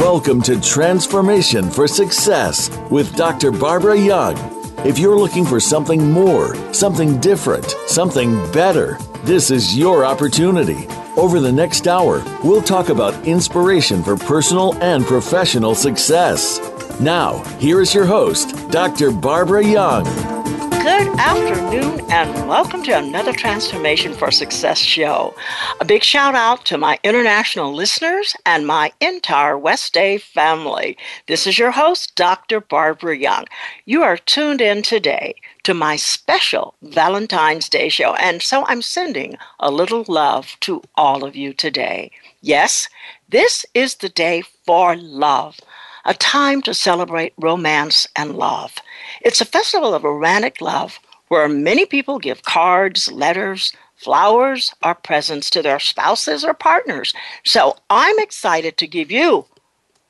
Welcome to Transformation for Success with Dr. Barbara Young. If you're looking for something more, something different, something better, this is your opportunity. Over the next hour, we'll talk about inspiration for personal and professional success. Now, here is your host, Dr. Barbara Young. Good afternoon, and welcome to another Transformation for Success show. A big shout out to my international listeners and my entire West Day family. This is your host, Dr. Barbara Young. You are tuned in today to my special Valentine's Day show, and so I'm sending a little love to all of you today. Yes, this is the day for love a time to celebrate romance and love. It's a festival of romantic love where many people give cards, letters, flowers, or presents to their spouses or partners. So I'm excited to give you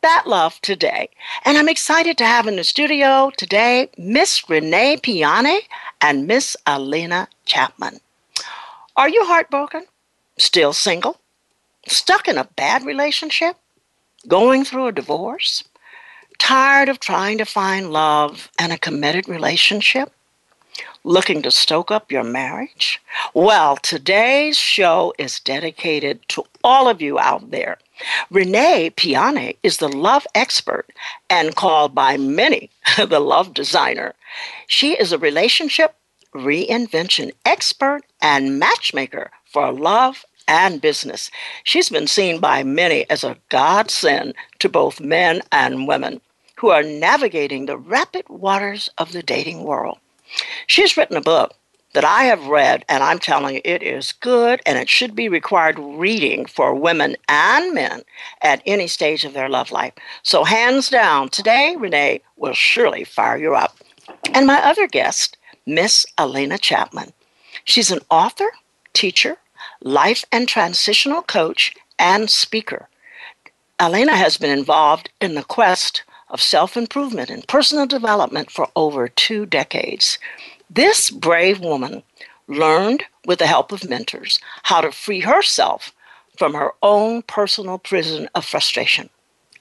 that love today. And I'm excited to have in the studio today Miss Renee Piane and Miss Alena Chapman. Are you heartbroken? Still single? Stuck in a bad relationship? Going through a divorce? Tired of trying to find love and a committed relationship? Looking to stoke up your marriage? Well, today's show is dedicated to all of you out there. Renee Piane is the love expert and called by many the love designer. She is a relationship reinvention expert and matchmaker for love and business. She's been seen by many as a godsend to both men and women who are navigating the rapid waters of the dating world. She's written a book that I have read, and I'm telling you, it is good and it should be required reading for women and men at any stage of their love life. So, hands down, today, Renee will surely fire you up. And my other guest, Miss Alena Chapman. She's an author, teacher, life and transitional coach, and speaker. Alena has been involved in the quest of self improvement and personal development for over two decades. This brave woman learned, with the help of mentors, how to free herself from her own personal prison of frustration,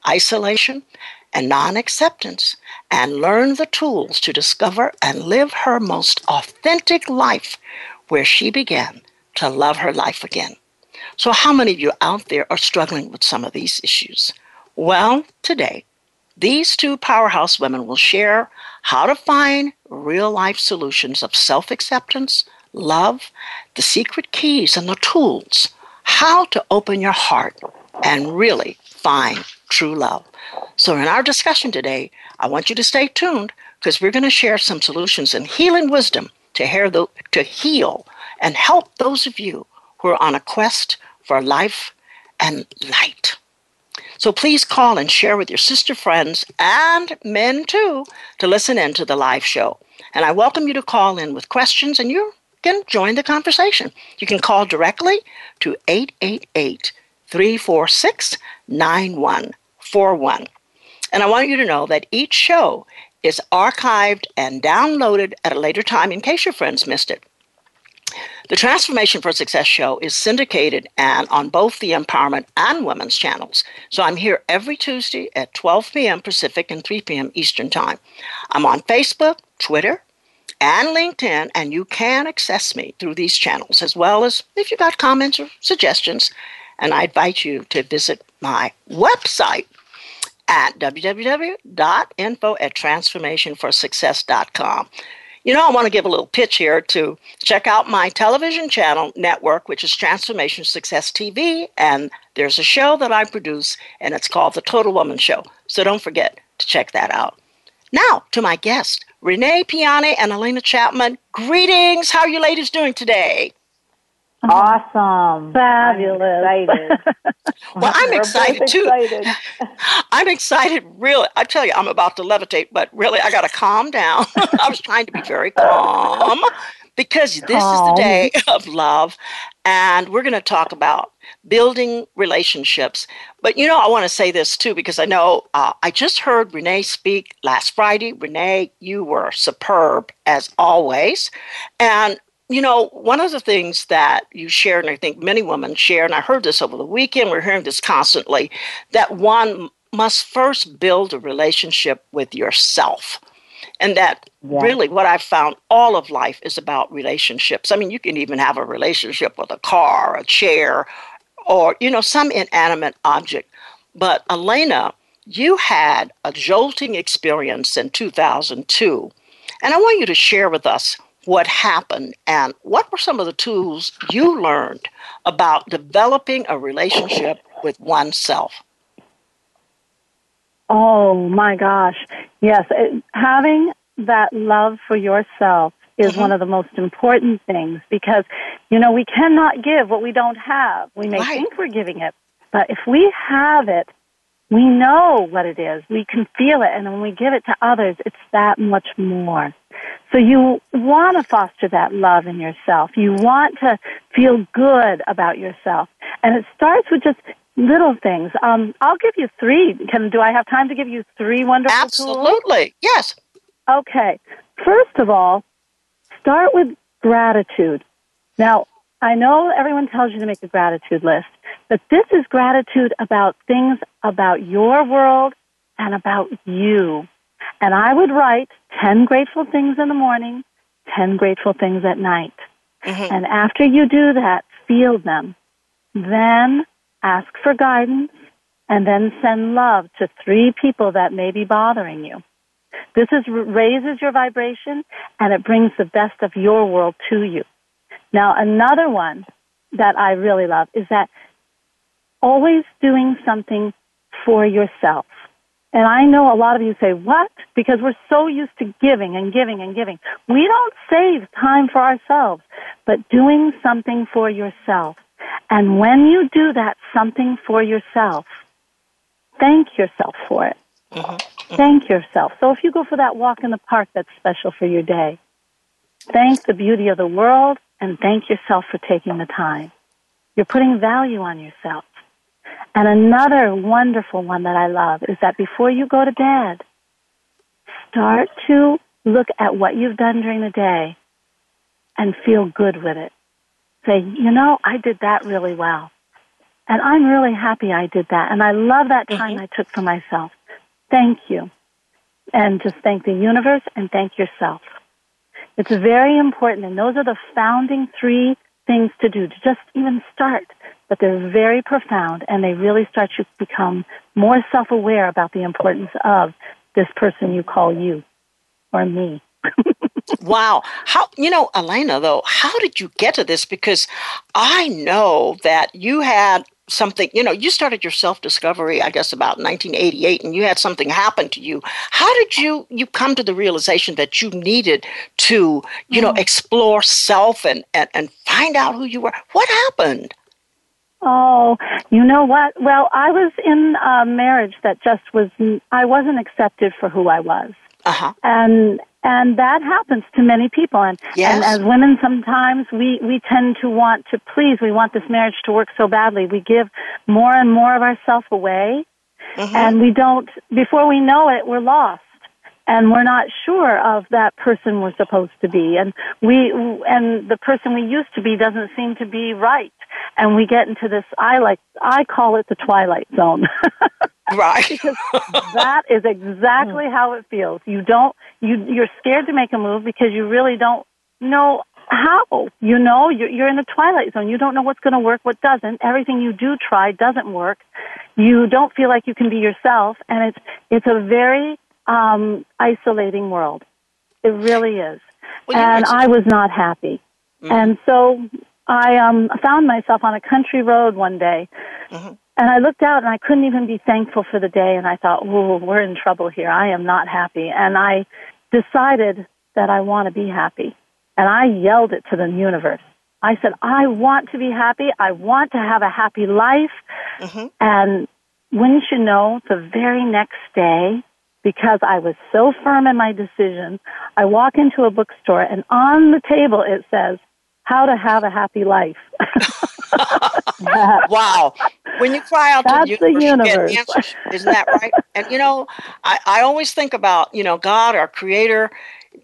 isolation, and non acceptance, and learn the tools to discover and live her most authentic life where she began to love her life again. So, how many of you out there are struggling with some of these issues? Well, today these two powerhouse women will share how to find real life solutions of self acceptance, love, the secret keys, and the tools, how to open your heart and really find true love. So, in our discussion today, I want you to stay tuned because we're going to share some solutions and healing wisdom to, hear the, to heal and help those of you who are on a quest for life and light. So please call and share with your sister friends and men too to listen in to the live show. And I welcome you to call in with questions and you can join the conversation. You can call directly to 888 346 9141. And I want you to know that each show is archived and downloaded at a later time in case your friends missed it. The Transformation for Success show is syndicated and on both the empowerment and women's channels. So I'm here every Tuesday at 12 p.m. Pacific and 3 p.m. Eastern Time. I'm on Facebook, Twitter, and LinkedIn, and you can access me through these channels as well as if you've got comments or suggestions. And I invite you to visit my website at www.info at transformationforsuccess.com. You know, I want to give a little pitch here to check out my television channel network, which is Transformation Success TV. And there's a show that I produce, and it's called The Total Woman Show. So don't forget to check that out. Now, to my guest, Renee Piane and Alena Chapman. Greetings. How are you ladies doing today? Awesome. Fabulous. I'm excited. well, I'm excited too. Excited. I'm excited, really. I tell you, I'm about to levitate, but really, I got to calm down. I was trying to be very calm because this calm. is the day of love, and we're going to talk about building relationships. But you know, I want to say this too because I know uh, I just heard Renee speak last Friday. Renee, you were superb as always. And you know, one of the things that you share, and I think many women share, and I heard this over the weekend, we're hearing this constantly, that one must first build a relationship with yourself. And that yeah. really what I've found all of life is about relationships. I mean, you can even have a relationship with a car, a chair, or, you know, some inanimate object. But Alena, you had a jolting experience in 2002. And I want you to share with us what happened and what were some of the tools you learned about developing a relationship with oneself? Oh my gosh. Yes. It, having that love for yourself is mm-hmm. one of the most important things because, you know, we cannot give what we don't have. We may right. think we're giving it, but if we have it, we know what it is. We can feel it. And when we give it to others, it's that much more. So you want to foster that love in yourself. You want to feel good about yourself. And it starts with just little things. Um, I'll give you three. Can do I have time to give you three wonderful Absolutely. Tools? Yes. Okay. First of all, start with gratitude. Now, I know everyone tells you to make a gratitude list, but this is gratitude about things about your world and about you. And I would write 10 grateful things in the morning, 10 grateful things at night. Mm-hmm. And after you do that, feel them. Then ask for guidance and then send love to three people that may be bothering you. This is, raises your vibration and it brings the best of your world to you. Now, another one that I really love is that always doing something for yourself. And I know a lot of you say, what? Because we're so used to giving and giving and giving. We don't save time for ourselves, but doing something for yourself. And when you do that something for yourself, thank yourself for it. Mm-hmm. mm-hmm. Thank yourself. So if you go for that walk in the park that's special for your day, thank the beauty of the world and thank yourself for taking the time. You're putting value on yourself. And another wonderful one that I love is that before you go to bed, start to look at what you've done during the day and feel good with it. Say, you know, I did that really well. And I'm really happy I did that. And I love that time mm-hmm. I took for myself. Thank you. And just thank the universe and thank yourself. It's very important. And those are the founding three things to do to just even start but they're very profound and they really start you to become more self-aware about the importance of this person you call you or me. wow. How, you know, Alena, though, how did you get to this? Because I know that you had something, you know, you started your self discovery, I guess, about 1988, and you had something happen to you. How did you, you come to the realization that you needed to, you know, mm. explore self and, and, and find out who you were? What happened? Oh, you know what? Well, I was in a marriage that just was, I wasn't accepted for who I was. Uh-huh. And, and that happens to many people. And, yes. and as women, sometimes we, we tend to want to please. We want this marriage to work so badly. We give more and more of ourselves away. Mm-hmm. And we don't, before we know it, we're lost and we're not sure of that person we're supposed to be. And we and the person we used to be doesn't seem to be right. And we get into this i like i call it the twilight zone. Right. Because that is exactly hmm. how it feels. You don't you you're scared to make a move because you really don't know how. You know you're, you're in the twilight zone. You don't know what's going to work what doesn't. Everything you do try doesn't work. You don't feel like you can be yourself. And it's it's a very um, isolating world. It really is. Well, and I was not happy. Mm-hmm. And so I um, found myself on a country road one day. Mm-hmm. And I looked out and I couldn't even be thankful for the day. And I thought, oh, we're in trouble here. I am not happy. And I decided that I want to be happy. And I yelled it to the universe. I said, I want to be happy. I want to have a happy life. Mm-hmm. And wouldn't you know, the very next day, because I was so firm in my decision. I walk into a bookstore and on the table it says, How to Have a Happy Life. wow. When you cry out That's to the universe, universe. You get answers. Isn't that right? and you know, I, I always think about, you know, God, our creator,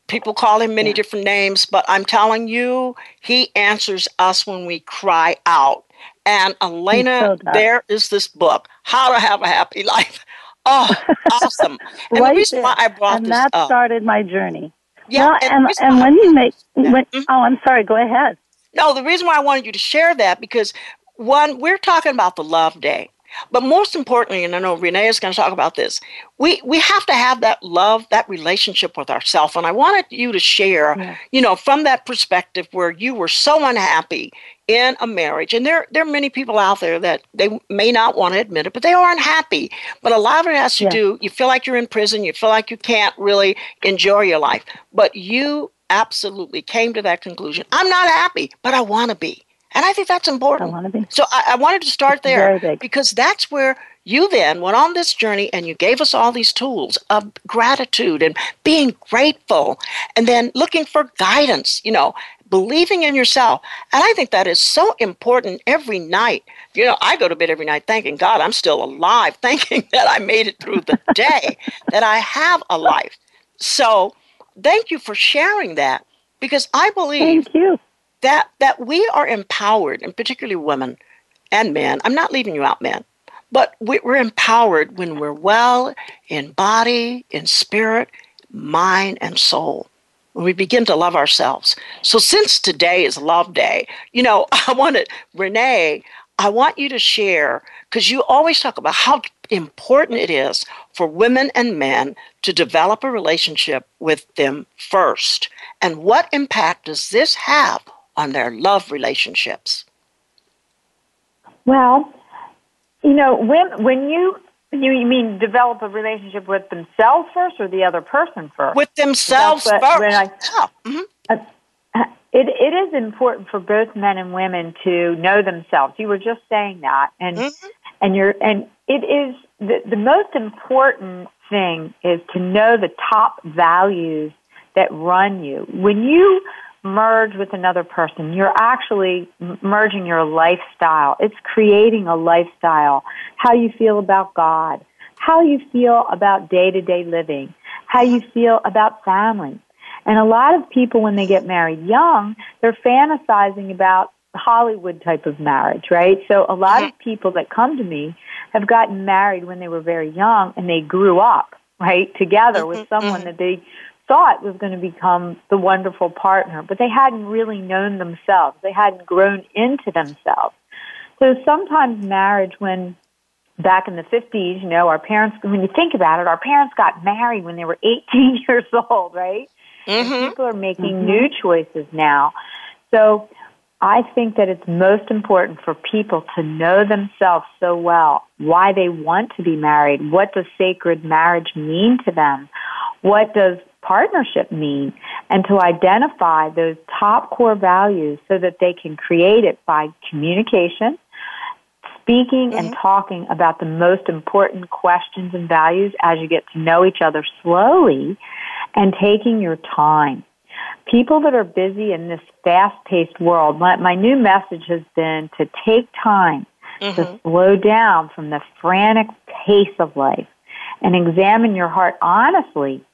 People call him many different names, but I'm telling you, he answers us when we cry out. And Alena, so there is this book, How to Have a Happy Life. Oh, awesome. And right the reason there. why I brought and this that up, started my journey. Yeah, well, and, and, and when you make, when, mm-hmm. oh, I'm sorry, go ahead. No, the reason why I wanted you to share that because one, we're talking about the love day. But most importantly, and I know Renee is going to talk about this, we, we have to have that love, that relationship with ourselves. And I wanted you to share, yeah. you know, from that perspective where you were so unhappy in a marriage. And there, there are many people out there that they may not want to admit it, but they aren't happy. But a lot of it has to yeah. do, you feel like you're in prison, you feel like you can't really enjoy your life. But you absolutely came to that conclusion. I'm not happy, but I want to be. And I think that's important. I be. So I, I wanted to start there because that's where you then went on this journey and you gave us all these tools of gratitude and being grateful and then looking for guidance, you know, believing in yourself. And I think that is so important every night. You know, I go to bed every night thanking God I'm still alive, thanking that I made it through the day, that I have a life. So thank you for sharing that because I believe that that we are empowered, and particularly women and men. I'm not leaving you out, men, but we're empowered when we're well in body, in spirit, mind, and soul. We begin to love ourselves. So, since today is Love Day, you know, I want to, Renee. I want you to share because you always talk about how important it is for women and men to develop a relationship with them first. And what impact does this have on their love relationships? Well, you know, when when you you mean develop a relationship with themselves first or the other person first? With themselves what, first. I, yeah. mm-hmm. uh, it, it is important for both men and women to know themselves. You were just saying that, and mm-hmm. and you're and it is the, the most important thing is to know the top values that run you. When you merge with another person. You're actually merging your lifestyle. It's creating a lifestyle. How you feel about God, how you feel about day to day living, how you feel about family. And a lot of people, when they get married young, they're fantasizing about Hollywood type of marriage, right? So a lot of people that come to me have gotten married when they were very young and they grew up, right, together with mm-hmm, someone mm-hmm. that they thought was going to become the wonderful partner, but they hadn't really known themselves. They hadn't grown into themselves. So sometimes marriage, when back in the 50s, you know, our parents, when you think about it, our parents got married when they were 18 years old, right? Mm-hmm. people are making mm-hmm. new choices now. So I think that it's most important for people to know themselves so well, why they want to be married, what does sacred marriage mean to them, what does partnership mean and to identify those top core values so that they can create it by communication, speaking mm-hmm. and talking about the most important questions and values as you get to know each other slowly and taking your time. People that are busy in this fast paced world, my, my, new message has been to take time mm-hmm. to slow down from the frantic pace of life and examine your heart honestly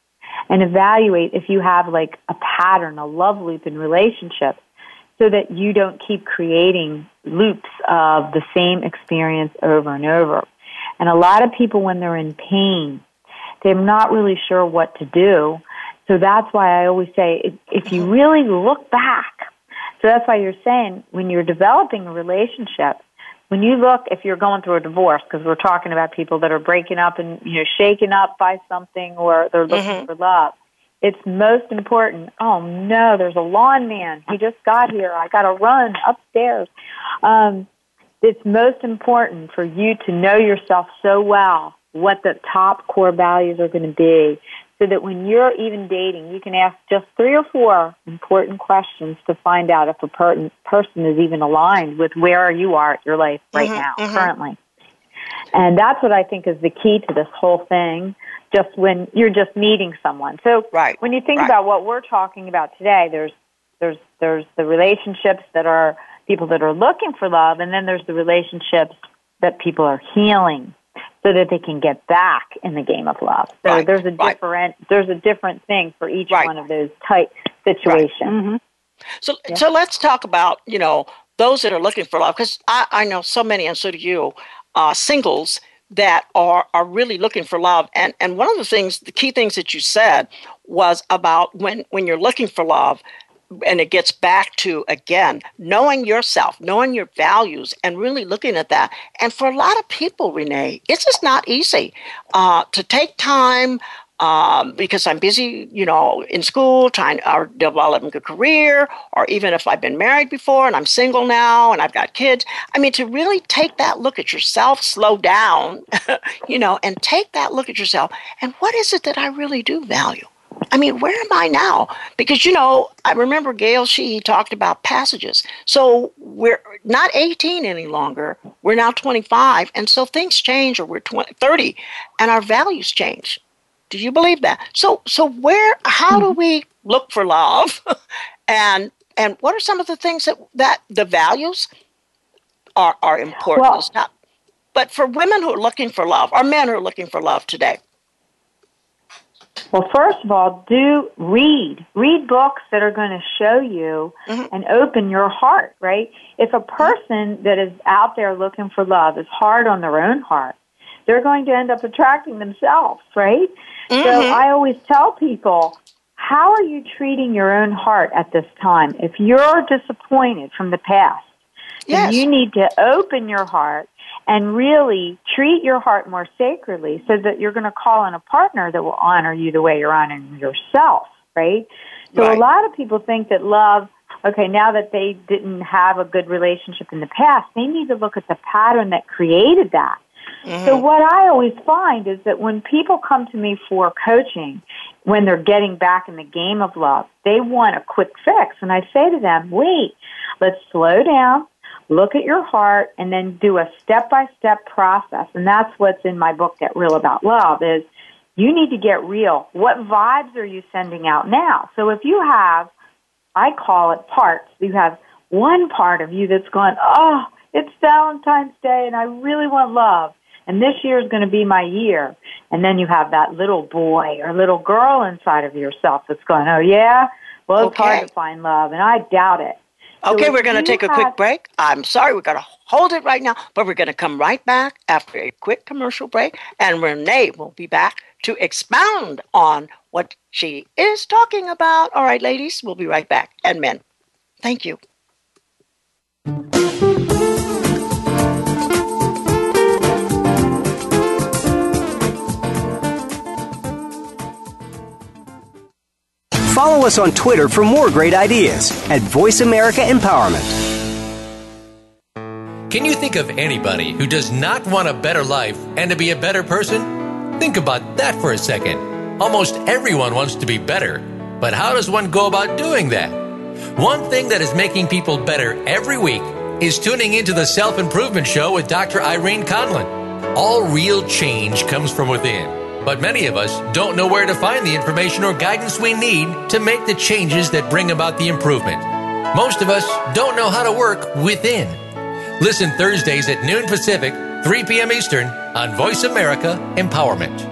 and evaluate if you have like a pattern, a love loop in relationships so that you don't keep creating loops of the same experience over and over. And a lot of people, when they're in pain, they're not really sure what to do. So that's why I always say if you mm-hmm. really look back, so that's why you're saying when you're developing a relationship, when you look, if you're going through a divorce, because we're talking about people that are breaking up and you know shaken up by something, or they're looking mm-hmm. for love, it's most important. Oh no, there's a lawn man. He just got here. I got to run upstairs. Um, it's most important for you to know yourself so well what the top core values are going to be so that when you're even dating, you can ask just three or four important questions to find out if a per- person is even aligned with where you are at your life right mm-hmm, now, mm-hmm. currently. And that's what I think is the key to this whole thing, just when you're just meeting someone. So right, when you think right. about what we're talking about today, there's there's there's the relationships that are people that are looking for love and then there's the relationships that people are healing so that they can get back in the game of love. So Right, there's a right. different there's a different thing for each Right. one of those type situations. hmm So, so let's talk about you know those that are looking for love because I, I know so many, and so do you, uh, singles that are are really looking for love. And and one of the things, the key things that you said was about when when you're looking for love, and it gets back to again knowing yourself, knowing your values, and really looking at that. And for a lot of people, Renee, it's just not easy uh, to take time um, because I'm busy, you know, in school, trying or developing a career, or even if I've been married before and I'm single now and I've got kids. I mean, to really take that look at yourself, slow down, you know, and take that look at yourself. And what is it that I really do value? I mean, where am I now? Because, you know, I remember Gail Sheehy talked about passages. So we're not 18 any longer. We're now 25. And so things change, or we're 20, 30, and our values change. Do you believe that? So, so where, how do mm-hmm. we look for love? and, and what are some of the things that, that the values are, are important? Well- not- but for women who are looking for love, or men who are looking for love today, Well, first of all, do read. Read books that are going to show you Mhm. and open your heart, right? If a person that is out there looking for love is hard on their own heart, they're going to end up attracting themselves, right? So Mhm. I always tell people, how are you treating your own heart at this time? If you're disappointed from the past, then Yes. you need to open your heart and really treat your heart more sacredly so that you're going to call in a partner that will honor you the way you're honoring yourself, right? So Right. a lot of people think that love, okay, now that they didn't have a good relationship in the past, they need to look at the pattern that created that. So Mhm. what I always find is that when people come to me for coaching, when they're getting back in the game of love, they want a quick fix. And I say to them, wait, let's slow down, look at your heart, and then do a step-by-step process. And that's what's in my book, Get Real About Love, is you need to get real. What vibes are you sending out now? So if you have, I call it parts, you have one part of you that's going, oh, it's Valentine's Day and I really want love. And this year is going to be my year. And then you have that little boy or little girl inside of yourself that's going, oh, yeah? Well, it's Okay. hard to find love, and I doubt it. So Okay, if we're going to take a quick break. I'm sorry, we're going to hold it right now, but we're going to come right back after a quick commercial break, and Renee will be back to expound on what she is talking about. All right, ladies, we'll be right back, and men. Thank you. Follow us on Twitter for more great ideas at Voice America Empowerment. Can you think of anybody who does not want a better life and to be a better person? Think about that for a second. Almost everyone wants to be better, but how does one go about doing that? One thing that is making people better every week is tuning into the Self Improvement Show with Dr. Irene Conlon. All real change comes from within, but many of us don't know where to find the information or guidance we need to make the changes that bring about the improvement. Most of us don't know how to work within. Listen Thursdays at noon Pacific, 3 p.m. Eastern on Voice America Empowerment.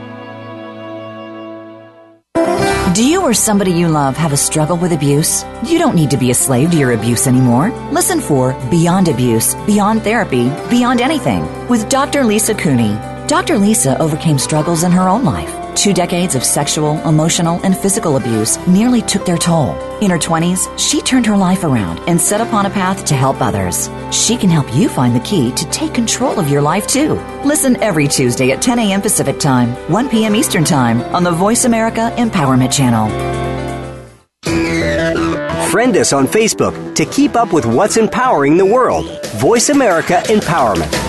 Do you or somebody you love have a struggle with abuse? You don't need to be a slave to your abuse anymore. Listen for Beyond Abuse, Beyond Therapy, Beyond Anything with Dr. Lisa Cooney. Dr. Lisa overcame struggles in her own life. Two decades of sexual, emotional, and physical abuse nearly took their toll. In her 20s, she turned her life around and set upon a path to help others. She can help you find the key to take control of your life too. Listen every Tuesday at 10 a.m. Pacific Time, 1 p.m. Eastern Time on the Voice America Empowerment Channel. Friend us on Facebook to keep up with what's empowering the world. Voice America Empowerment.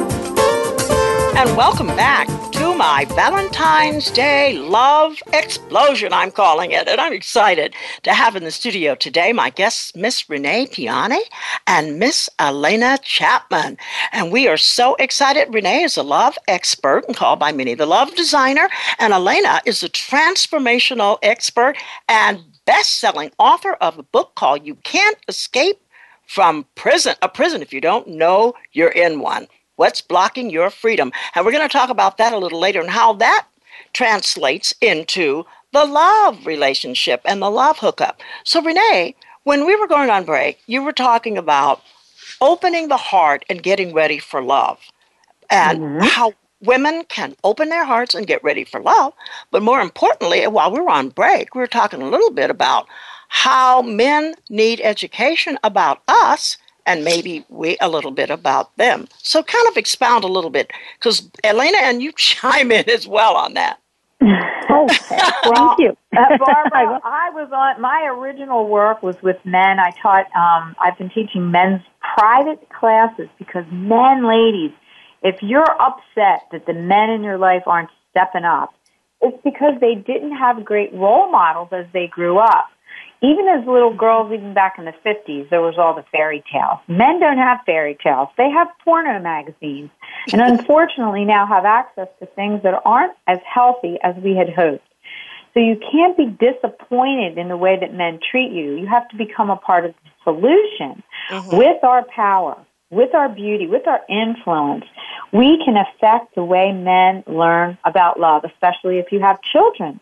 And welcome back to my Valentine's Day Love Explosion, I'm calling it. And I'm excited to have in the studio today my guests, Miss Renee Piane and Miss Alena Chapman. And we are so excited. Renee is a love expert and called by many the love designer. And Alena is a transformational expert and best selling author of a book called You Can't Escape from Prison. A prison, if you don't know, you're in one. What's blocking your freedom? And we're going to talk about that a little later and how that translates into the love relationship and the love hookup. So, Renee, when we were going on break, you were talking about opening the heart and getting ready for love and mm-hmm. how women can open their hearts and get ready for love. But more importantly, while we were on break, we were talking a little bit about how men need education about us and maybe we a little bit about them. So kind of expound a little bit because Alena and you chime in as well on that. oh, thank you. uh, Barbara, I was on my original work was with men. I taught um, I've been teaching men's private classes because men, ladies, if you're upset that the men in your life aren't stepping up, it's because they didn't have great role models as they grew up even as little girls, even back in the 50s, there was all the fairy tales. Men don't have fairy tales. They have porno magazines. And unfortunately now have access to things that aren't as healthy as we had hoped. So you can't be disappointed in the way that men treat you. You have to become a part of the solution mm-hmm. with our power, with our beauty, with our influence. We can affect the way men learn about love, especially if you have children.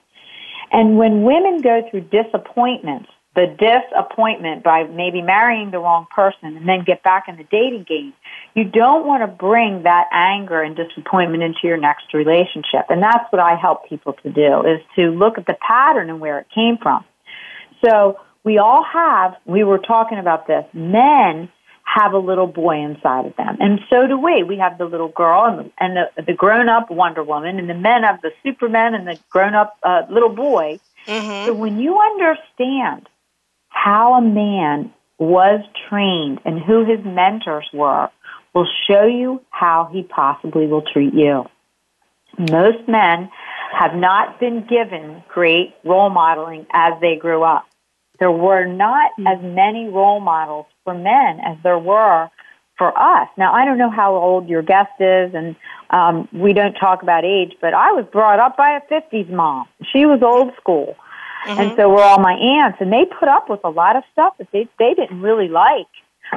And when women go through disappointments, the disappointment by maybe marrying the wrong person and then get back in the dating game, you don't want to bring that anger and disappointment into your next relationship. And that's what I help people to do is to look at the pattern and where it came from. So we all have, we were talking about this, men have a little boy inside of them. And so do we. We have the little girl and the, and the, the grown up Wonder Woman, and the men have the Superman and the grown up uh, little boy. Mm-hmm. So when you understand how a man was trained and who his mentors were, will show you how he possibly will treat you. Most men have not been given great role modeling as they grew up. There were not hmm. as many role models for men as there were for us. Now, I don't know how old your guest is, and um, we don't talk about age, but I was brought up by a 50s mom. She was old school. Mm-hmm. And so were all my aunts, and they put up with a lot of stuff that they, they didn't really like,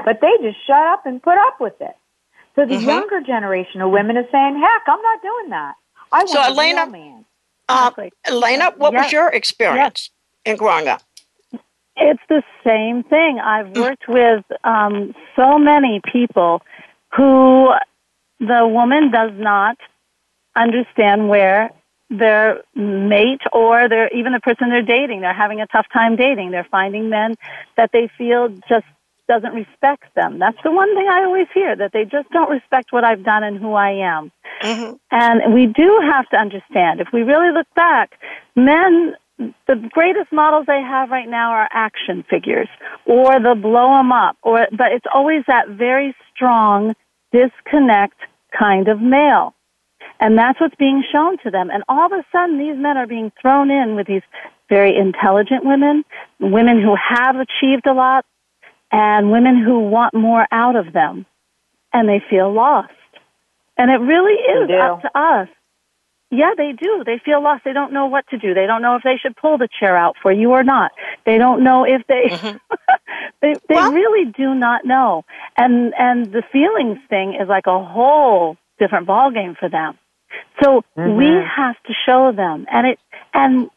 but they just shut up and put up with it. So the mm-hmm. younger generation of women is saying, heck, I'm not doing that. I want so, Alena, man. Uh, Alena, what yes. was your experience yes. in growing up? It's the same thing. I've mm. worked with um, so many people who the woman does not understand where their mate or their even the person they're dating they're having a tough time dating they're finding men that they feel just doesn't respect them that's the one thing i always hear that they just don't respect what i've done and who i am mm-hmm. and we do have to understand if we really look back men the greatest models they have right now are action figures or the blow them up or but it's always that very strong disconnect kind of male. And that's what's being shown to them. And all of a sudden these men are being thrown in with these very intelligent women women who have achieved a lot and women who want more out of them. And they feel lost. And it really is up to us yeah, they do. They feel lost. They don't know what to do. They don't know if they should pull the chair out for you or not. They don't know if they mm-hmm. they they well, really do not know. And and the feelings thing is like a whole different ball game for them. So mm-hmm. we have to show them and it and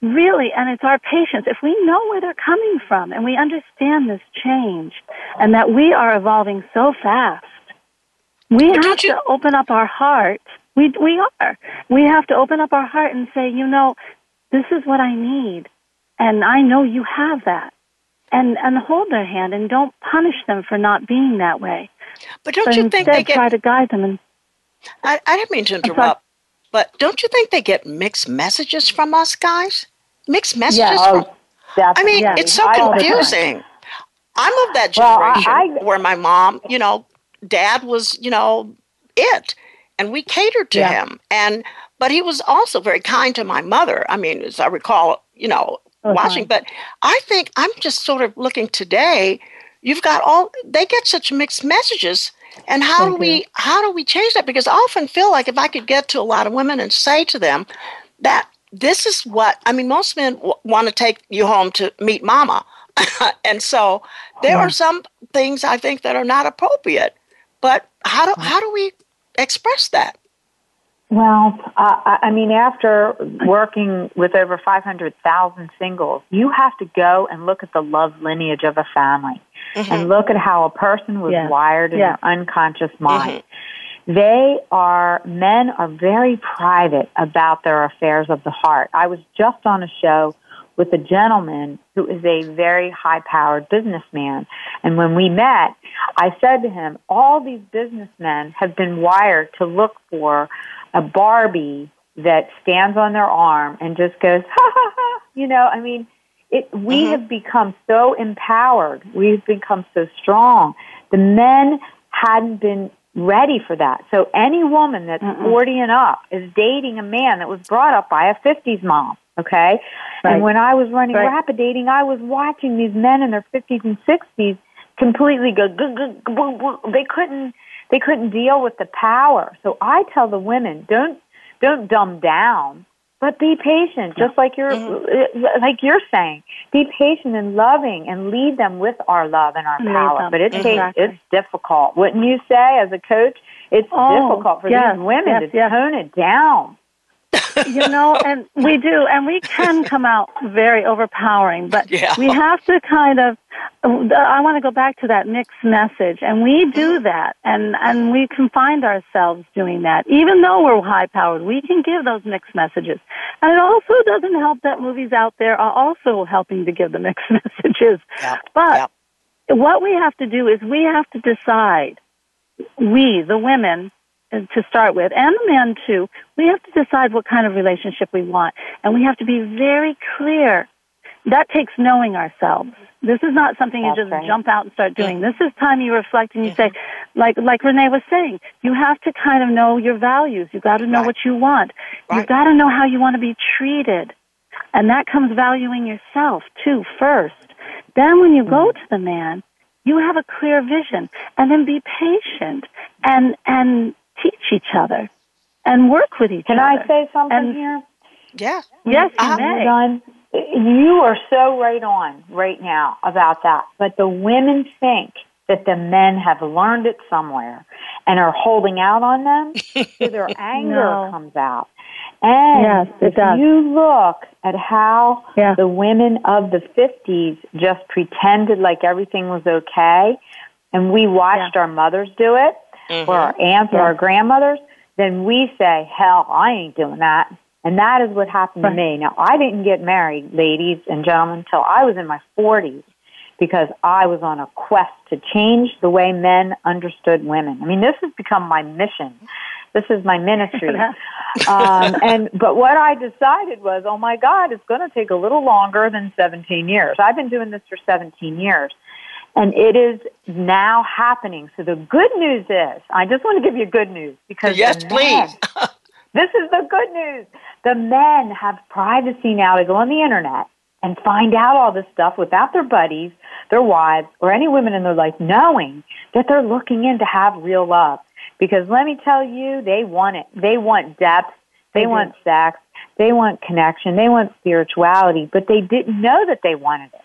really and it's our patience. If we know where they're coming from and we understand this change and that we are evolving so fast, we have to open up our heart we we are. We have to open up our heart and say, you know, this is what I need, and I know you have that, and and hold their hand and don't punish them for not being that way. But don't but you think they get try to guide them? And I, I didn't mean to interrupt, but don't you think they get mixed messages from us guys? Mixed messages. Yes. Oh, from, oh, I mean, it's so confusing. I'm of that generation well, I, I, where my mom, you know, dad was, you know, it, and we catered to yeah. him. And but he was also very kind to my mother. I mean, as I recall, you know, uh-huh. watching. But I think I'm just sort of looking today. You've got all they get such mixed messages. And how Thank do we you. how do we change that? Because I often feel like if I could get to a lot of women and say to them that this is what I mean. Most men w- want to take you home to meet mama, and so there yeah. are some things I think that are not appropriate. But how do how do we express that? Well, uh, I mean, after working with over 500,000 singles, you have to go and look at the love lineage of a family mm-hmm. and look at how a person was yeah. wired in yeah. an unconscious mind. Mm-hmm. They are, men are very private about their affairs of the heart. I was just on a show with a gentleman who is a very high powered businessman. And when we met, I said to him, all these businessmen have been wired to look for a Barbie that stands on their arm and just goes, ha ha ha. You know, I mean, it, we mm-hmm. have become so empowered. We've become so strong. The men hadn't been ready for that. So any woman that's Mm-mm. 40 and up is dating a man that was brought up by a 50s mom. Okay. Right. And when I was running right. rapid dating, I was watching these men in their 50s and 60s completely go, they couldn't, they couldn't deal with the power. So I tell the women, don't, don't dumb down, but be patient, just like you're, mm-hmm. Uh, like you're saying. Be patient and loving and lead them with our love and our power. But it's, exactly. it's difficult. Wouldn't you say as a coach? It's oh, difficult for yes, these women yes, to yes. tone it down you know, and we do, and we can come out very overpowering, but yeah. we have to kind of. I want to go back to that mixed message, and we do mm-hmm. that, and and we can find ourselves doing that, even though we're high powered. We can give those mixed messages, and it also doesn't help that movies out there are also helping to give the mixed messages. Yeah. But yeah. what we have to do is we have to decide. We, the women, to start with, and the men too, we have to decide what kind of relationship we want. And we have to be very clear. That takes knowing ourselves. This is not something That's you just right. jump out and start doing. This is time you reflect and you say, like like Renee was saying, you have to kind of know your values. You've got to know right. what you want. Right. You've got to know how you want to be treated. And that comes valuing yourself too first. Then when you go mm-hmm. to the man, you have a clear vision and then be patient and and teach each other and work with each Can other. Can I say something and, here? Yeah. Yes, you uh, may. Done. You are so right on right now about that. But the women think that the men have learned it somewhere and are holding out on them, so their anger no. comes out. And yes, if does. you look at how yeah. the women of the 50s just pretended like everything was okay, and we watched yeah. our mothers do it, mm-hmm. or our aunts or our grandmothers, then we say, hell, I ain't doing that. And that is what happened right. to me. Now, I didn't get married, ladies and gentlemen, until I was in my 40s because I was on a quest to change the way men understood women. I mean, this has become my mission. This is my ministry. um, and but what I decided was, oh my God, it's going to take a little longer than 17 years. I've been doing this for 17 years. And it is now happening. So the good news is, I just want to give you good news because yes, please. this is the good news. The men have privacy now to go on the internet and find out all this stuff without their buddies, their wives, or any women in their life knowing that they're looking in to have real love. Because let me tell you, they want it. They want depth. They, they want sex. They want connection. They want spirituality, but they didn't know that they wanted it.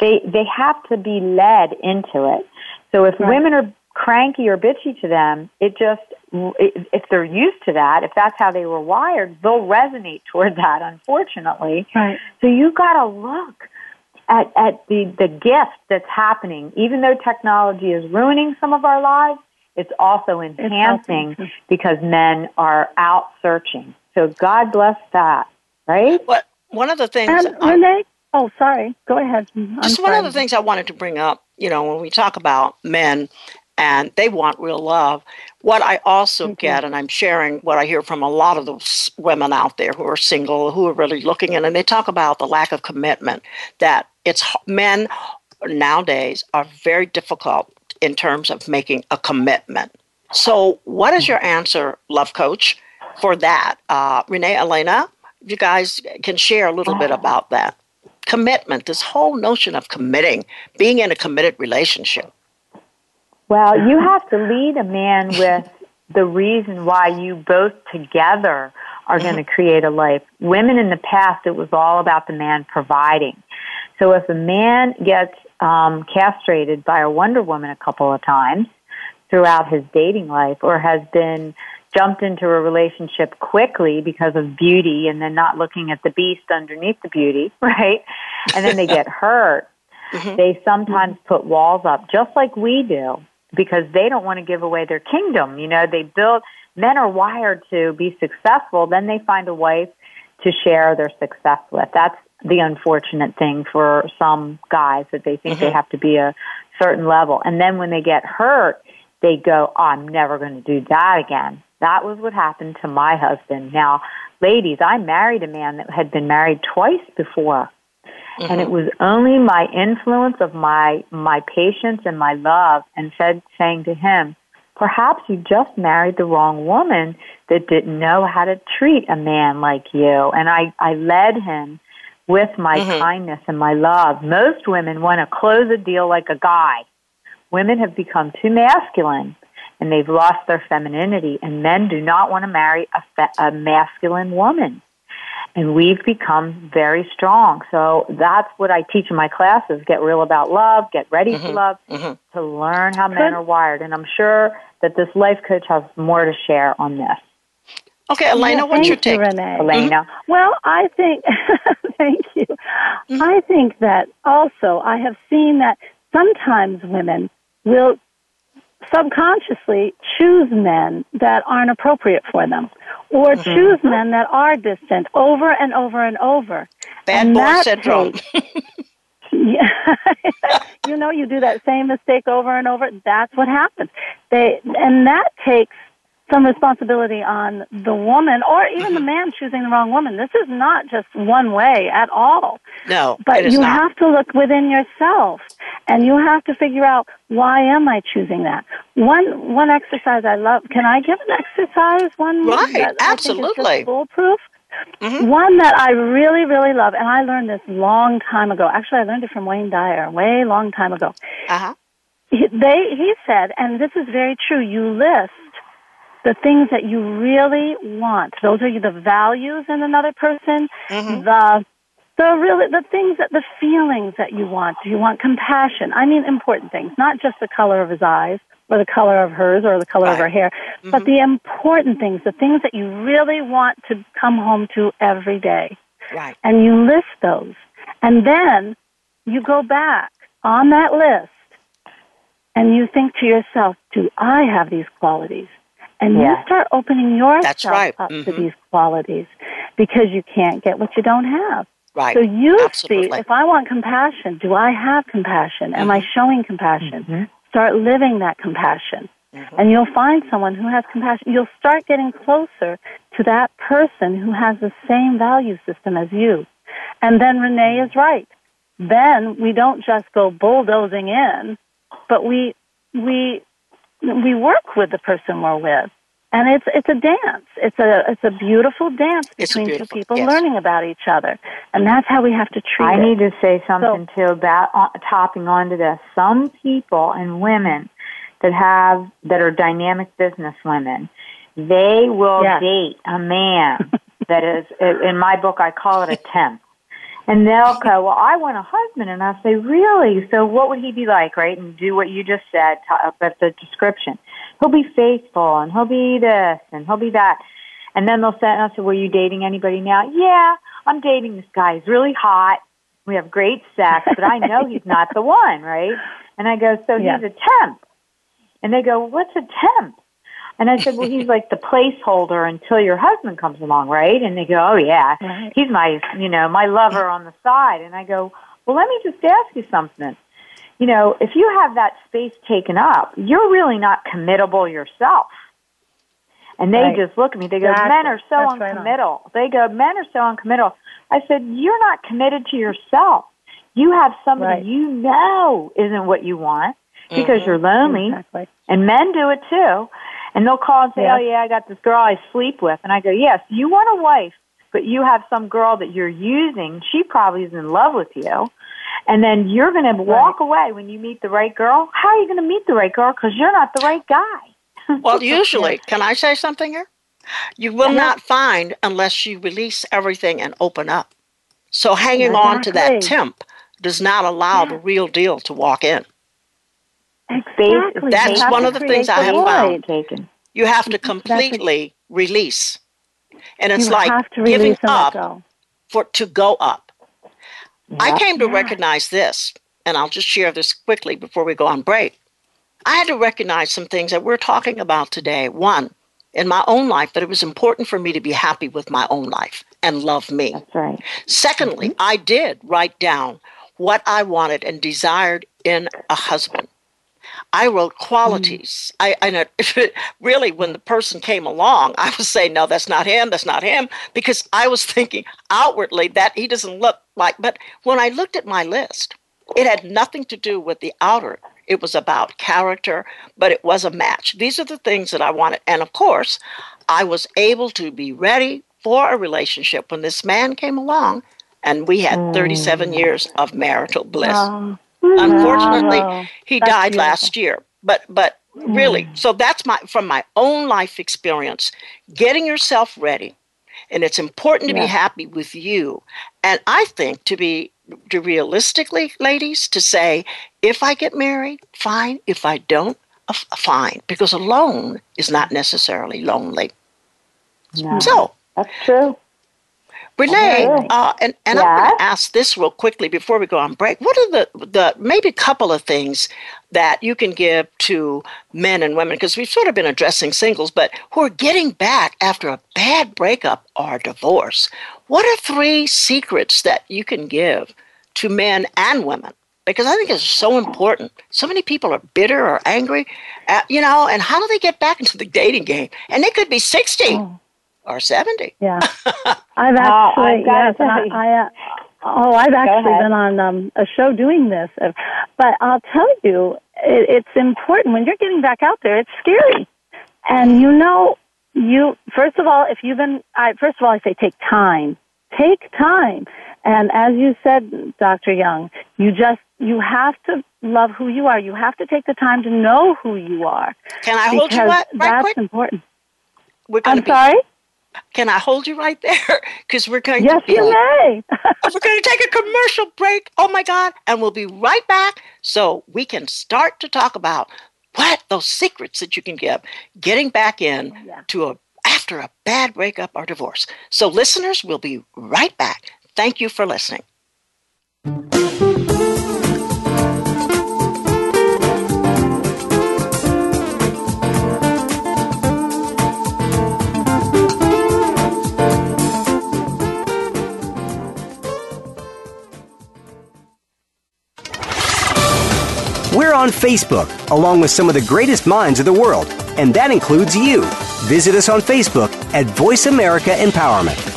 They they have to be led into it. So if right. women are cranky or bitchy to them, it just if they're used to that, if that's how they were wired, they'll resonate toward that. Unfortunately, right. So you got to look at at the the gift that's happening. Even though technology is ruining some of our lives, it's also enhancing it's because men are out searching. So God bless that, right? What one of the things and Renee, Oh, sorry. Go ahead. I'm Just one of the things I wanted to bring up, you know, when we talk about men and they want real love, what I also mm-hmm. get, and I'm sharing what I hear from a lot of those women out there who are single, who are really looking in, and they talk about the lack of commitment, that it's men nowadays are very difficult in terms of making a commitment. So, what is your answer, love coach, for that? Uh, Renee, Alena, you guys can share a little bit about that. Commitment, this whole notion of committing, being in a committed relationship. Well, you have to lead a man with the reason why you both together are going to mm-hmm. create a life. Women in the past, it was all about the man providing. So if a man gets um, castrated by a Wonder Woman a couple of times throughout his dating life, or has been jumped into a relationship quickly because of beauty and then not looking at the beast underneath the beauty, right? And then they get hurt. Mm-hmm. They sometimes put walls up, just like we do, because they don't want to give away their kingdom. You know, they build, men are wired to be successful, then they find a wife to share their success with. That's the unfortunate thing for some guys that they think mm-hmm. they have to be a certain level. And then when they get hurt, they go, oh, I'm never going to do that again. That was what happened to my husband. Now, ladies, I married a man that had been married twice before. Mm-hmm. And it was only my influence of my my patience and my love and said saying to him, Perhaps you just married the wrong woman that didn't know how to treat a man like you. And I, I led him with my mm-hmm. kindness and my love. Most women want to close a deal like a guy. Women have become too masculine and they've lost their femininity and men do not want to marry a, fe- a masculine woman and we've become very strong. So that's what I teach in my classes: get real about love, get ready mm-hmm. for love, mm-hmm. to learn how men are wired. And I'm sure that this life coach has more to share on this. Okay, Alena, yeah, what's your take? You, Renee. Alena. Mm-hmm. Well, I think, thank you. Mm-hmm. I think that also I have seen that sometimes women will subconsciously choose men that aren't appropriate for them or mm-hmm. choose men that are distant over and over and over. Bad and boy syndrome. yeah, you know, you do that same mistake over and over. That's what happens. They and that takes some responsibility on the woman or even the mm-hmm. man choosing the wrong woman. This is not just one way at all. No, but you not. have to look within yourself and you have to figure out why am I choosing that. One one exercise I love. Can I give an exercise? One right, absolutely foolproof. Mm-hmm. One that I really, really love, and I learned this long time ago. Actually, I learned it from Wayne Dyer, way long time ago. Uh huh. He, they, he said, and this is very true. You list the things that you really want. Those are the values in another person, mm-hmm. the the really the things that the feelings that you want. Do you want compassion? I mean important things, not just the color of his eyes or the color of hers or the color right. of her hair, mm-hmm. but the important things, the things that you really want to come home to every day. Right. And you list those. And then you go back on that list and you think to yourself, do I have these qualities? And you start opening yourself right. up mm-hmm. to these qualities because you can't get what you don't have. Right. So you Absolutely. see, if I want compassion, do I have compassion? Am mm-hmm. I showing compassion? Mm-hmm. Start living that compassion. Mm-hmm. And you'll find someone who has compassion. You'll start getting closer to that person who has the same value system as you. And then Renee is right. Then we don't just go bulldozing in, but we, we we work with the person we're with. And it's it's a dance. It's a it's a beautiful dance between beautiful, two people yes. learning about each other, and that's how we have to treat I it. need to say something so, too about uh, topping onto this. Some people and women that have that are dynamic business women, they will yes. date a man that is in my book I call it a temp. And they'll go, well, I want a husband. And I'll say, really? So what would he be like, right? And do what you just said about uh, the description. He'll be faithful and he'll be this and he'll be that. And then they'll say, and I'll say, well, you dating anybody now? Yeah, I'm dating this guy. He's really hot. We have great sex, but I know he's not the one, right? And I go, so yeah. he's a temp. And they go, what's a temp? And I said, well, he's like the placeholder until your husband comes along, right? And they go, oh yeah, right. he's my, you know, my lover on the side. And I go, well, let me just ask you something. You know, if you have that space taken up, you're really not committable yourself. And they right. just look at me. They go, exactly. men are so That's uncommittal. Right they go, men are so uncommittal. I said, you're not committed to yourself. You have somebody you know isn't what you want because Mhm. you're lonely, Exactly. and men do it too. And they'll call and say, Yeah. "Oh yeah, I got this girl I sleep with," and I go, "Yes, you want a wife, but you have some girl that you're using. She probably is in love with you." And then you're going to walk away when you meet the right girl. How are you going to meet the right girl? Because you're not the right guy. Well, usually, can I say something here? You will Yeah. not find unless you release everything and open up. So hanging on to that temp does not allow the real deal to walk in. Exactly. That's You one of the create things I have void. found. Taken. You have to That's a- completely release. And it's you like have to giving release up for to go up. I came to Yeah. recognize this, and I'll just share this quickly before we go on break. I had to recognize some things that we're talking about today. One, in my own life, that it was important for me to be happy with my own life and love me. That's right. Secondly, mm-hmm. I did write down what I wanted and desired in a husband. I wrote mm. qualities. I, I know, really, when the person came along, I was saying, no, that's not him, that's not him, because I was thinking outwardly that he doesn't look like. But when I looked at my list, it had nothing to do with the outer. It was about character, but it was a match. These are the things that I wanted. And of course, I was able to be ready for a relationship when this man came along, and we had 37 mm. years of marital bliss. Oh, Unfortunately, wow. he That's died beautiful. last year. But but really, so that's my from my own life experience, getting yourself ready. And it's important to be happy with you. And I think to be to realistically, ladies, to say, if I get married, fine. If I don't, uh, fine. Because alone is not necessarily lonely. So that's true. Renee, Okay. uh, and, and I'm going to ask this real quickly before we go on break. What are the, the maybe a couple of things that you can give to men and women? Because we've sort of been addressing singles, but who are getting back after a bad breakup or divorce. What are three secrets that you can give to men and women? Because I think it's so important. So many people are bitter or angry, uh, you know, and how do they get back into the dating game? And they could be 60 Oh. Or 70. Yeah. I've Uh, actually, I've yes, and tell you- I, I uh, oh, I've actually been on um, a show doing this. Uh, But I'll tell you, it, it's important when you're getting back out there. It's scary, and you know, you first of all, if you've been, I, first of all, I say take time, take time, and as you said, Dr. Young, you just you have to love who you are. You have to take the time to know who you are. Can I hold you because right, right that's quick? important. We're going I'm to be. sorry. Can I hold you right there? Because we're going Yes, to you may. We're going to take a commercial break. Oh my God! And we'll be right back so we can start to talk about what those secrets that you can give, getting back in oh, Yeah. to a after a bad breakup or divorce. So, listeners, we'll be right back. Thank you for listening. On Facebook, along with some of the greatest minds of the world, and that includes you. Visit us on Facebook at Voice America Empowerment.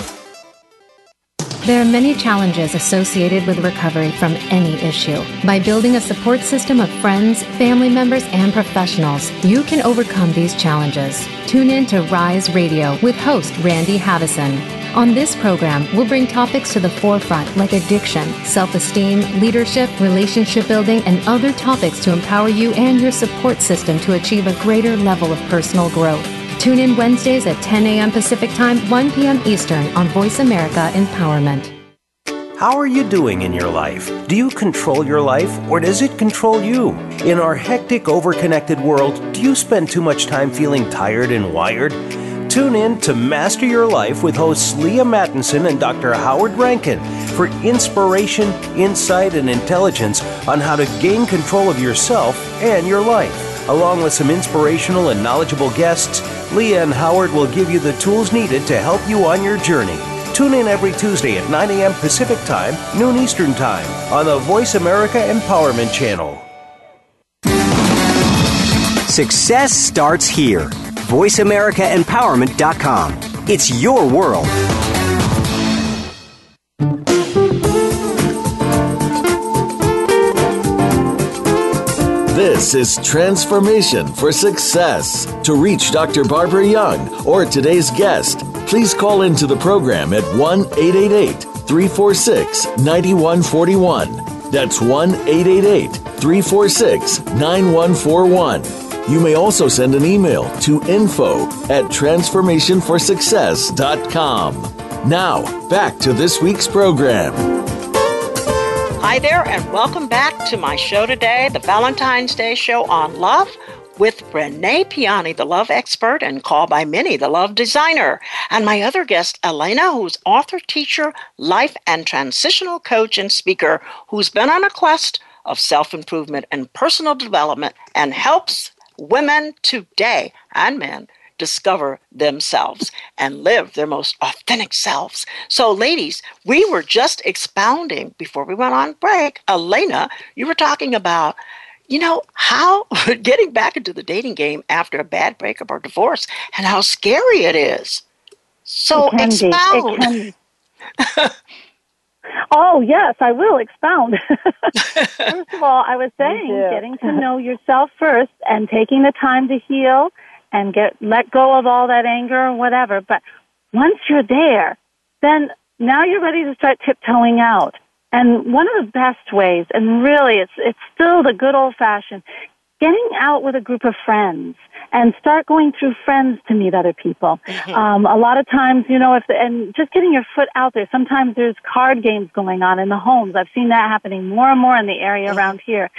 There are many challenges associated with recovery from any issue. By building a support system of friends, family members, and professionals, you can overcome these challenges. Tune in to Rise Radio with host Randy Havison. On this program, we'll bring topics to the forefront like addiction, self esteem, leadership, relationship building, and other topics to empower you and your support system to achieve a greater level of personal growth. Tune in Wednesdays at 10 a.m. Pacific Time, 1 p.m. Eastern on Voice America Empowerment. How are you doing in your life? Do you control your life or does it control you? In our hectic, overconnected world, do you spend too much time feeling tired and wired? Tune in to Master Your Life with hosts Leah Mattinson and Dr. Howard Rankin for inspiration, insight, and intelligence on how to gain control of yourself and your life. Along with some inspirational and knowledgeable guests, Leah and Howard will give you the tools needed to help you on your journey. Tune in every Tuesday at 9 a.m. Pacific Time, noon Eastern Time on the Voice America Empowerment Channel. Success starts here. VoiceAmericaEmpowerment.com. It's your world. This is Transformation for Success. To reach Dr. Barbara Young or today's guest, please call into the program at 1 888 346 9141. That's 1 888 346 9141 you may also send an email to info at transformationforsuccess.com. Now, back to this week's program. Hi there, and welcome back to my show today, the Valentine's Day show on love with Renee Piane, the love expert, and called by many the love designer. And my other guest, Alena, who's author, teacher, life and transitional coach and speaker, who's been on a quest of self improvement and personal development and helps women today and men discover themselves and live their most authentic selves. So, ladies, we were just expounding before we went on break. Alena, you were talking about, you know, how getting back into the dating game after a bad breakup or divorce and how scary it is. So, it expound. Oh, yes, I will expound. first of all, I was saying getting to know yourself first and taking the time to heal and get let go of all that anger or whatever. But once you're there, then now you're ready to start tiptoeing out. And one of the best ways, and really it's it's still the good old fashioned, getting out with a group of friends and start going through friends to meet other people. Mm-hmm. Um, a lot of times, you know, if the, and just getting your foot out there. Sometimes there's card games going on in the homes. I've seen that happening more and more in the area mm-hmm. around here.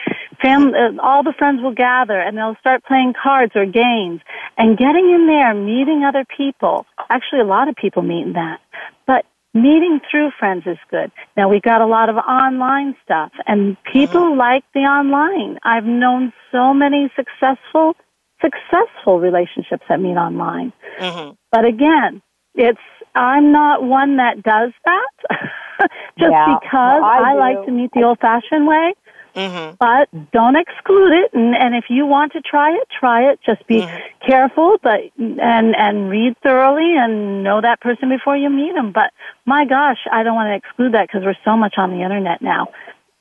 Fam- uh, all the friends will gather and they'll start playing cards or games and getting in there, meeting other people. Actually, a lot of people meet in that. But meeting through friends is good. Now we've got a lot of online stuff and people mm-hmm. like the online. I've known so many successful, successful relationships that meet online. Mm-hmm. But again, it's, I'm not one that does that just yeah, because well, I, I like to meet the old fashioned way. Mm-hmm. But don't exclude it, and, and if you want to try it, try it. Just be mm-hmm. careful, but and and read thoroughly and know that person before you meet them. But my gosh, I don't want to exclude that because we're so much on the internet now.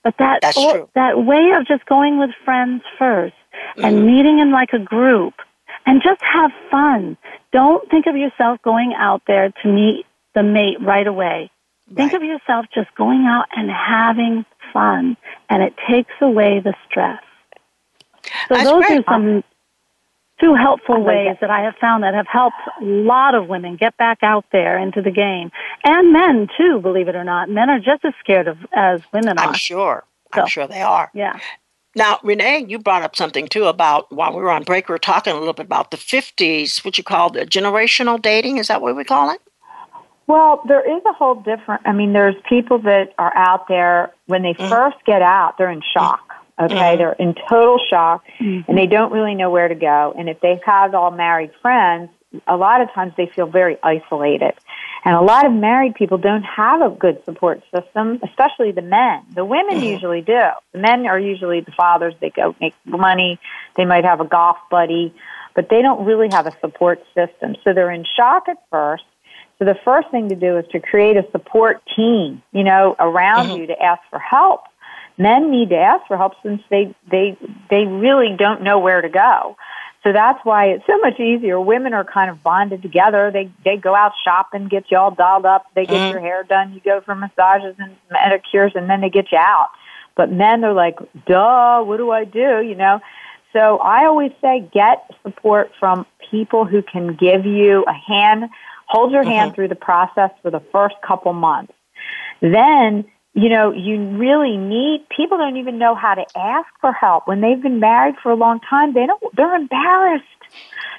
But that or, that way of just going with friends 1st mm-hmm. And meeting in like a group and just have fun. Don't think of yourself going out there to meet the mate right away. Right. Think of yourself just going out and having fun, and it takes away the stress. So That's those great. are some two helpful ways that I have found that have helped a lot of women get back out there into the game, and men too. Believe it or not, men are just as scared of as women are. I'm sure. So, I'm sure they are. Yeah. Now, Renee, you brought up something too about while we were on break, we were talking a little bit about the 50s, what you call the generational dating. Is that what we call it? Well, there is a whole different. I mean, there's people that are out there when they mm-hmm. first get out, they're in shock. Okay, mm-hmm. they're in total shock, mm-hmm. and they don't really know where to go. And if they've all married friends, a lot of times they feel very isolated. And a lot of married people don't have a good support system, especially the men. The women mm-hmm. usually do. The men are usually the fathers. They go make money. They might have a golf buddy, but they don't really have a support system. So they're in shock at first so the first thing to do is to create a support team, you know, around mm-hmm. you to ask for help. Men need to ask for help since they, they, they really don't know where to go. So that's why it's so much easier. Women are kind of bonded together. They they go out shopping, get you all dolled up. They get mm-hmm. your hair done. You go for massages and manicures, and then they get you out. But men they're like, duh, what do I do? You know. So I always say get support from people who can give you a hand Hold your hand mm-hmm. through the process for the first couple months. Then, you know, you really need, people don't even know how to ask for help. When they've been married for a long time, they don't, they're embarrassed.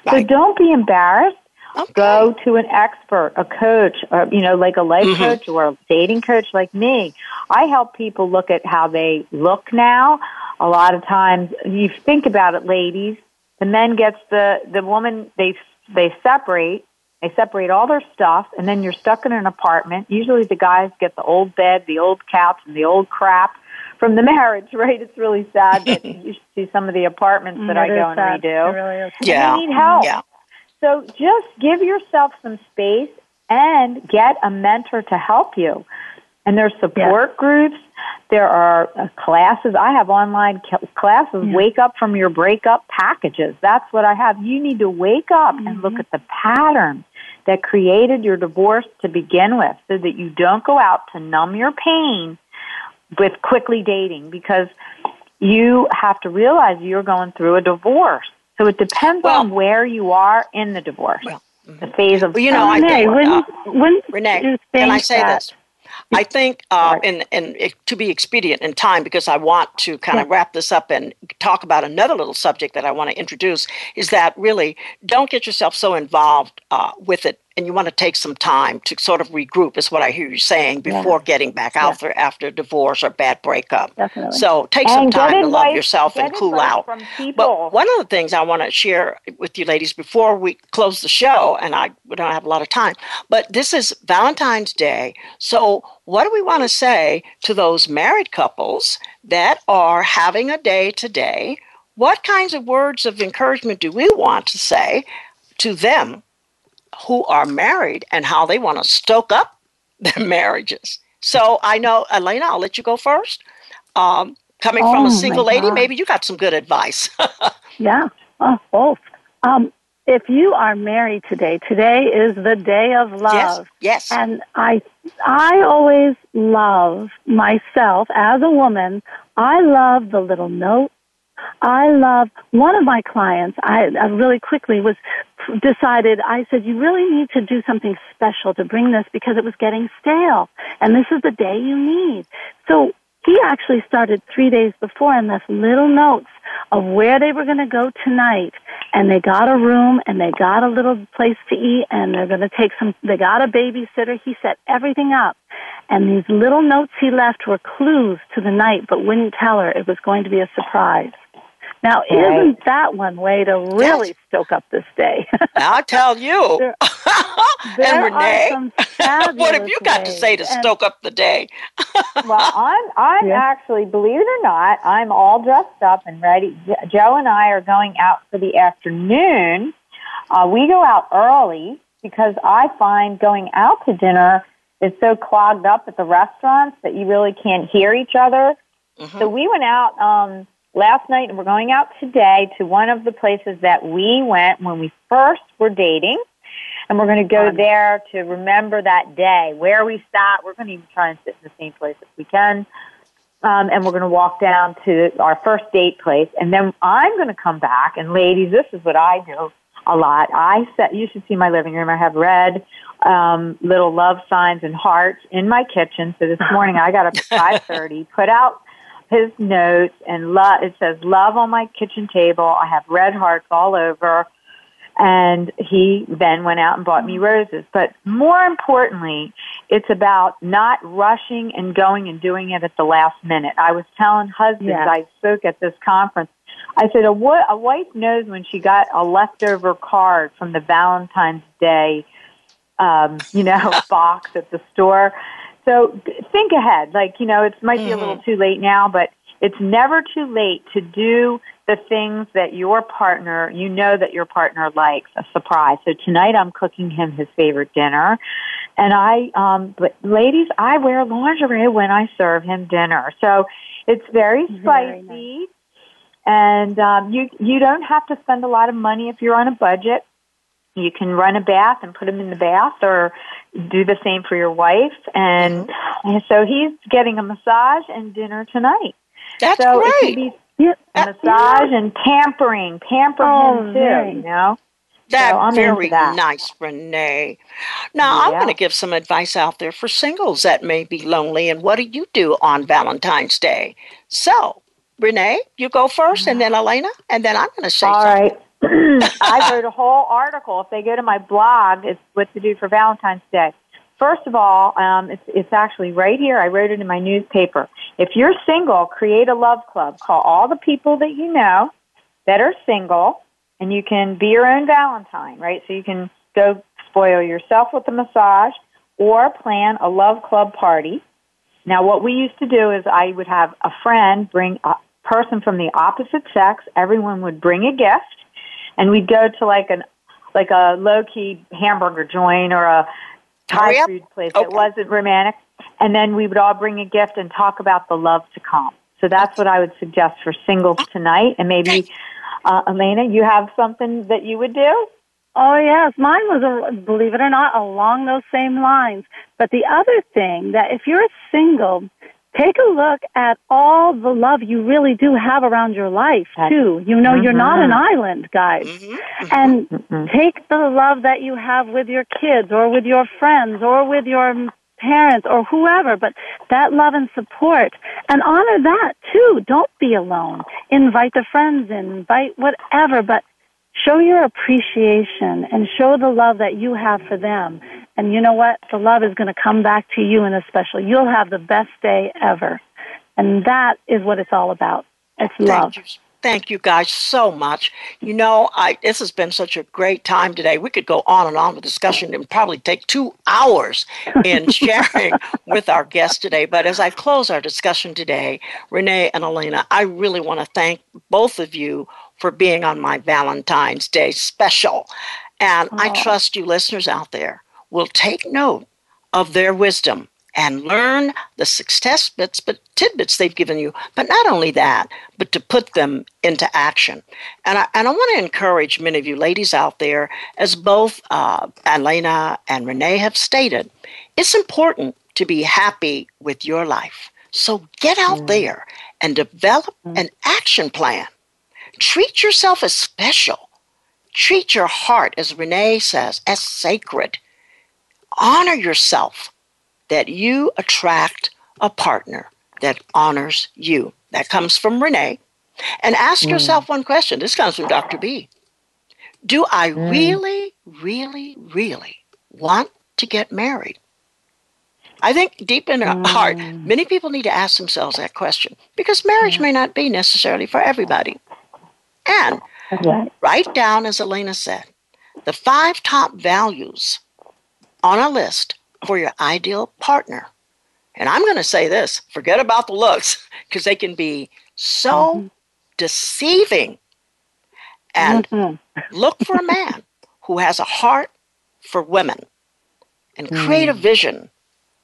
Right. So don't be embarrassed. Okay. Go to an expert, a coach, or, you know, like a life mm-hmm. coach or a dating coach like me. I help people look at how they look now. A lot of times, you think about it, ladies. The men gets the the woman they they separate they separate all their stuff, and then you're stuck in an apartment. Usually the guys get the old bed, the old couch, and the old crap from the marriage, right? It's really sad that you see some of the apartments that I go and sad. redo. Really is. Yeah. You need help. Yeah. So just give yourself some space and get a mentor to help you. And there's support groups. There are uh, classes. I have online classes. Yeah. Wake up from your breakup packages. That's what I have. You need to wake up mm-hmm. and look mm-hmm. at the pattern that created your divorce to begin with so that you don't go out to numb your pain with quickly dating because you have to realize you're going through a divorce. So it depends well, on where you are in the divorce. Well, the phase of well, you know, I Renee, when, uh, when Renee, can I say that, this? I think, uh, and, and to be expedient in time, because I want to kind of wrap this up and talk about another little subject that I want to introduce, is that really don't get yourself so involved uh, with it and you want to take some time to sort of regroup is what I hear you saying before yeah. getting back out yeah. there after divorce or bad breakup. Definitely. So take and some time to love yourself and cool out. But one of the things I want to share with you ladies before we close the show, and I we don't have a lot of time, but this is Valentine's Day. So what do we want to say to those married couples that are having a day today? What kinds of words of encouragement do we want to say to them who are married and how they want to stoke up their marriages. So I know, Alena, I'll let you go first. Um, coming oh, from a oh, single lady, maybe you got some good advice. yeah, oh, both. Um, if you are married today, today is the day of love. Yes, yes. And I, I always love myself as a woman. I love the little note I love one of my clients. I, I really quickly was decided. I said, "You really need to do something special to bring this because it was getting stale, and this is the day you need." So he actually started three days before and left little notes of where they were going to go tonight. And they got a room and they got a little place to eat and they're going to take some, they got a babysitter. He set everything up. And these little notes he left were clues to the night, but wouldn't tell her it was going to be a surprise. Now, right. isn't that one way to really stoke up this day? I'll tell you. there, there and Renee, what have you got to say to and, stoke up the day? well, I'm I'm yeah. actually, believe it or not, I'm all dressed up and ready. Joe and I are going out for the afternoon. Uh, we go out early because I find going out to dinner is so clogged up at the restaurants that you really can't hear each other. Mm-hmm. So we went out. Um, last night and we're going out today to one of the places that we went when we first were dating. And we're going to go there to remember that day, where we sat. We're going to even try and sit in the same place if we can. Um, and we're going to walk down to our first date place. And then I'm going to come back. And ladies, this is what I do a lot. I set, you should see my living room. I have red um, little love signs and hearts in my kitchen. So this morning I got up at 5.30, put out his notes and love, it says love on my kitchen table. I have red hearts all over. And he then went out and bought me roses. But more importantly, it's about not rushing and going and doing it at the last minute. I was telling husbands. I spoke at this conference. I said, a, a wife knows when she got a leftover card from the Valentine's Day, um, you know, box at the store so think ahead. Like, you know, it might be mm-hmm. a little mm-hmm. too late now, but it's never too late to do the things that your partner, you know that your partner likes, a surprise. So tonight I'm cooking him his favorite dinner. And I, um, but ladies, I wear lingerie when I serve him dinner. So it's very spicy. Very nice. And um, you you don't have to spend a lot of money if you're on a budget. You can run a bath and put him in the bath, or do the same for your wife. And, mm-hmm. and so he's getting a massage and dinner tonight. That's so great. It be yeah. massage and pampering, pamper oh, him too. Right. You know. That's so very that. nice, Renee. Now, yeah. I'm going to give some advice out there for singles that may be lonely. And what do you do on Valentine's Day? So, Renee, you go first, and then Alena, and then I'm going to say All something. right. I wrote a whole article. If they go to my blog, it's what to do for Valentine's Day. First of all, um, it's, it's actually right here. I wrote it in my newspaper. If you're single, create a love club. Call all the people that you know that are single, and you can be your own Valentine, right? So you can go spoil yourself with a massage or plan a love club party. Now, what we used to do is I would have a friend bring a person from the opposite sex. Everyone would bring a gift and we'd go to like an like a low key hamburger joint or a Thai Hurry up. food place Okay. that wasn't romantic. And then we would all bring a gift and talk about the love to come. So that's what I would suggest for singles tonight. And maybe, uh, Alena, you have something that you would do? Oh yes, mine was, a, believe it or not, along those same lines. But the other thing that if you're a single, take a look at all the love you really do have around your life too. You know, you're not an mm-hmm. island, guys. Mm-hmm. Mm-hmm. And take the love that you have with your kids or with your friends or with your parents or whoever, but that love and support and honor that too. Don't be alone. Invite the friends in, invite whatever, but show your appreciation and show the love that you have for them. And you know what? The love is going to come back to you in a special. You'll have the best day ever. And that is what it's all about. It's love. Thank you. Thank you guys so much. You know, I this has been such a great time today. We could go on and on with discussion and probably take two hours in sharing with our guests today. But as I close our discussion today, Renee and Alena, I really want to thank both of you for being on my Valentine's Day special. And I trust you listeners out there will take note of their wisdom and learn the success bits, but tidbits they've given you. But not only that, but to put them into action. And I, and I want to encourage many of you ladies out there, as both uh, Alena and Renee have stated, it's important to be happy with your life. So get out there and develop an action plan. Treat yourself as special. Treat your heart, as Renee says, as sacred. Honor yourself that you attract a partner that honors you. That comes from Renee. And ask mm. yourself one question. This comes from Dr. B. Do I mm. really, really, really want to get married? I think deep in our heart, mm. many people need to ask themselves that question because marriage may not be necessarily for everybody. And write down, as Alena said, the five top values on a list for your ideal partner. And I'm going to say this forget about the looks because they can be so mm-hmm. deceiving. And mm-hmm. look for a man who has a heart for women and create a mm. vision.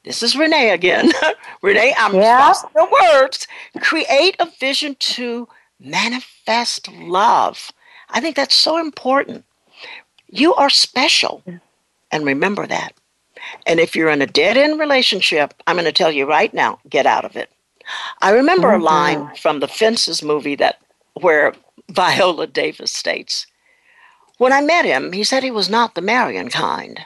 This is Renee again. Renee, I'm Yeah. lost your words. Create a vision to manifest love. I think that's so important. You are special. And remember that. And if you're in a dead end relationship, I'm going to tell you right now get out of it. I remember a oh, line from the Fences movie that where Viola Davis states, When I met him, he said he was not the marrying kind.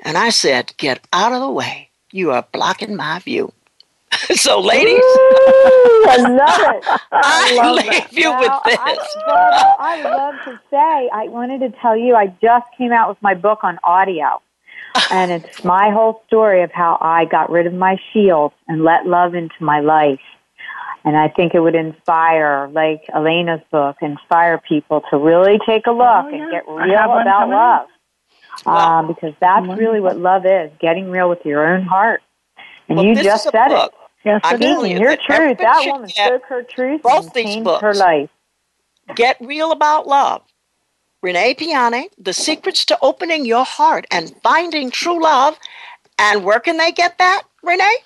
And I said, Get out of the way. You are blocking my view. so, ladies, I love it. I love leave that. you Now, with I, this. Barbara, I love to say, I wanted to tell you, I just came out with my book on audio. And it's my whole story of how I got rid of my shield and let love into my life. And I think it would inspire, like Alena's book, inspire people to really take a look Oh, yeah. and get real about love. Well- um, because that's really what love is, getting real with your own heart. And Well, you just said book. it. Yes, I'm it is. telling you Your that truth. That woman spoke her truth both and these changed books. her life. Get real about love. Renee Piane, The Secrets to Opening Your Heart and Finding True Love. And where can they get that, Renee?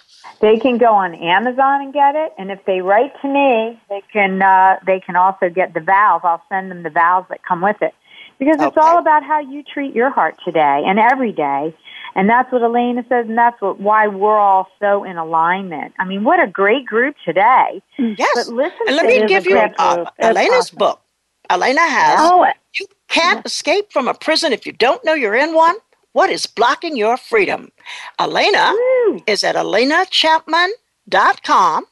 They can go on Amazon and get it, and if they write to me, they can uh, they can also get the vows. I'll send them the vows that come with it, because it's Okay. all about how you treat your heart today and every day, and that's what Alena says, and that's what why we're all so in alignment. I mean, what a great group today! Yes. But listen, and let me give you uh, Alena's awesome. book. Alena has Oh, You Can't Escape from a Prison If You Don't Know You're in One. What is blocking your freedom? Alena Woo. is at alenachapman.com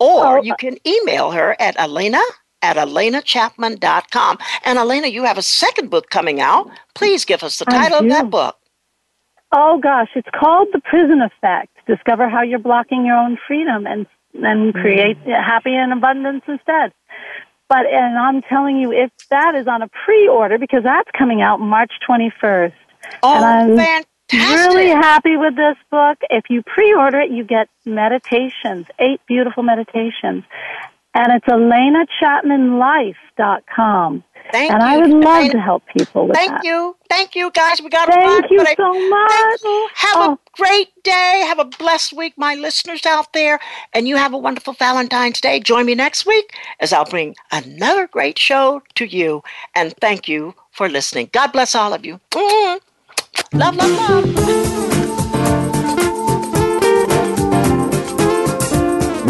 or Oh, you can email her at alena at alenachapman.com. And Alena, you have a second book coming out. Please give us the title of that book. Oh gosh, it's called the prison effect. Discover how you're blocking your own freedom and and mm. create happy and abundance instead. But and I'm telling you, if that is on a pre-order because that's coming out March 21st. Oh, And I'm fantastic. Really happy with this book. If you pre-order it, you get meditations, eight beautiful meditations, and it's AlenaChapmanLife.com. Thank and you. I would love Alena. to help people with that. Thank that. you. Thank Thank you, guys. We got to Thank run. you I- so much. you. Have Oh. a great day. Have a blessed week, my listeners out there. And you have a wonderful Valentine's Day. Join me next week as I'll bring another great show to you. And thank you for listening. God bless all of you. Mm. Love, love, love.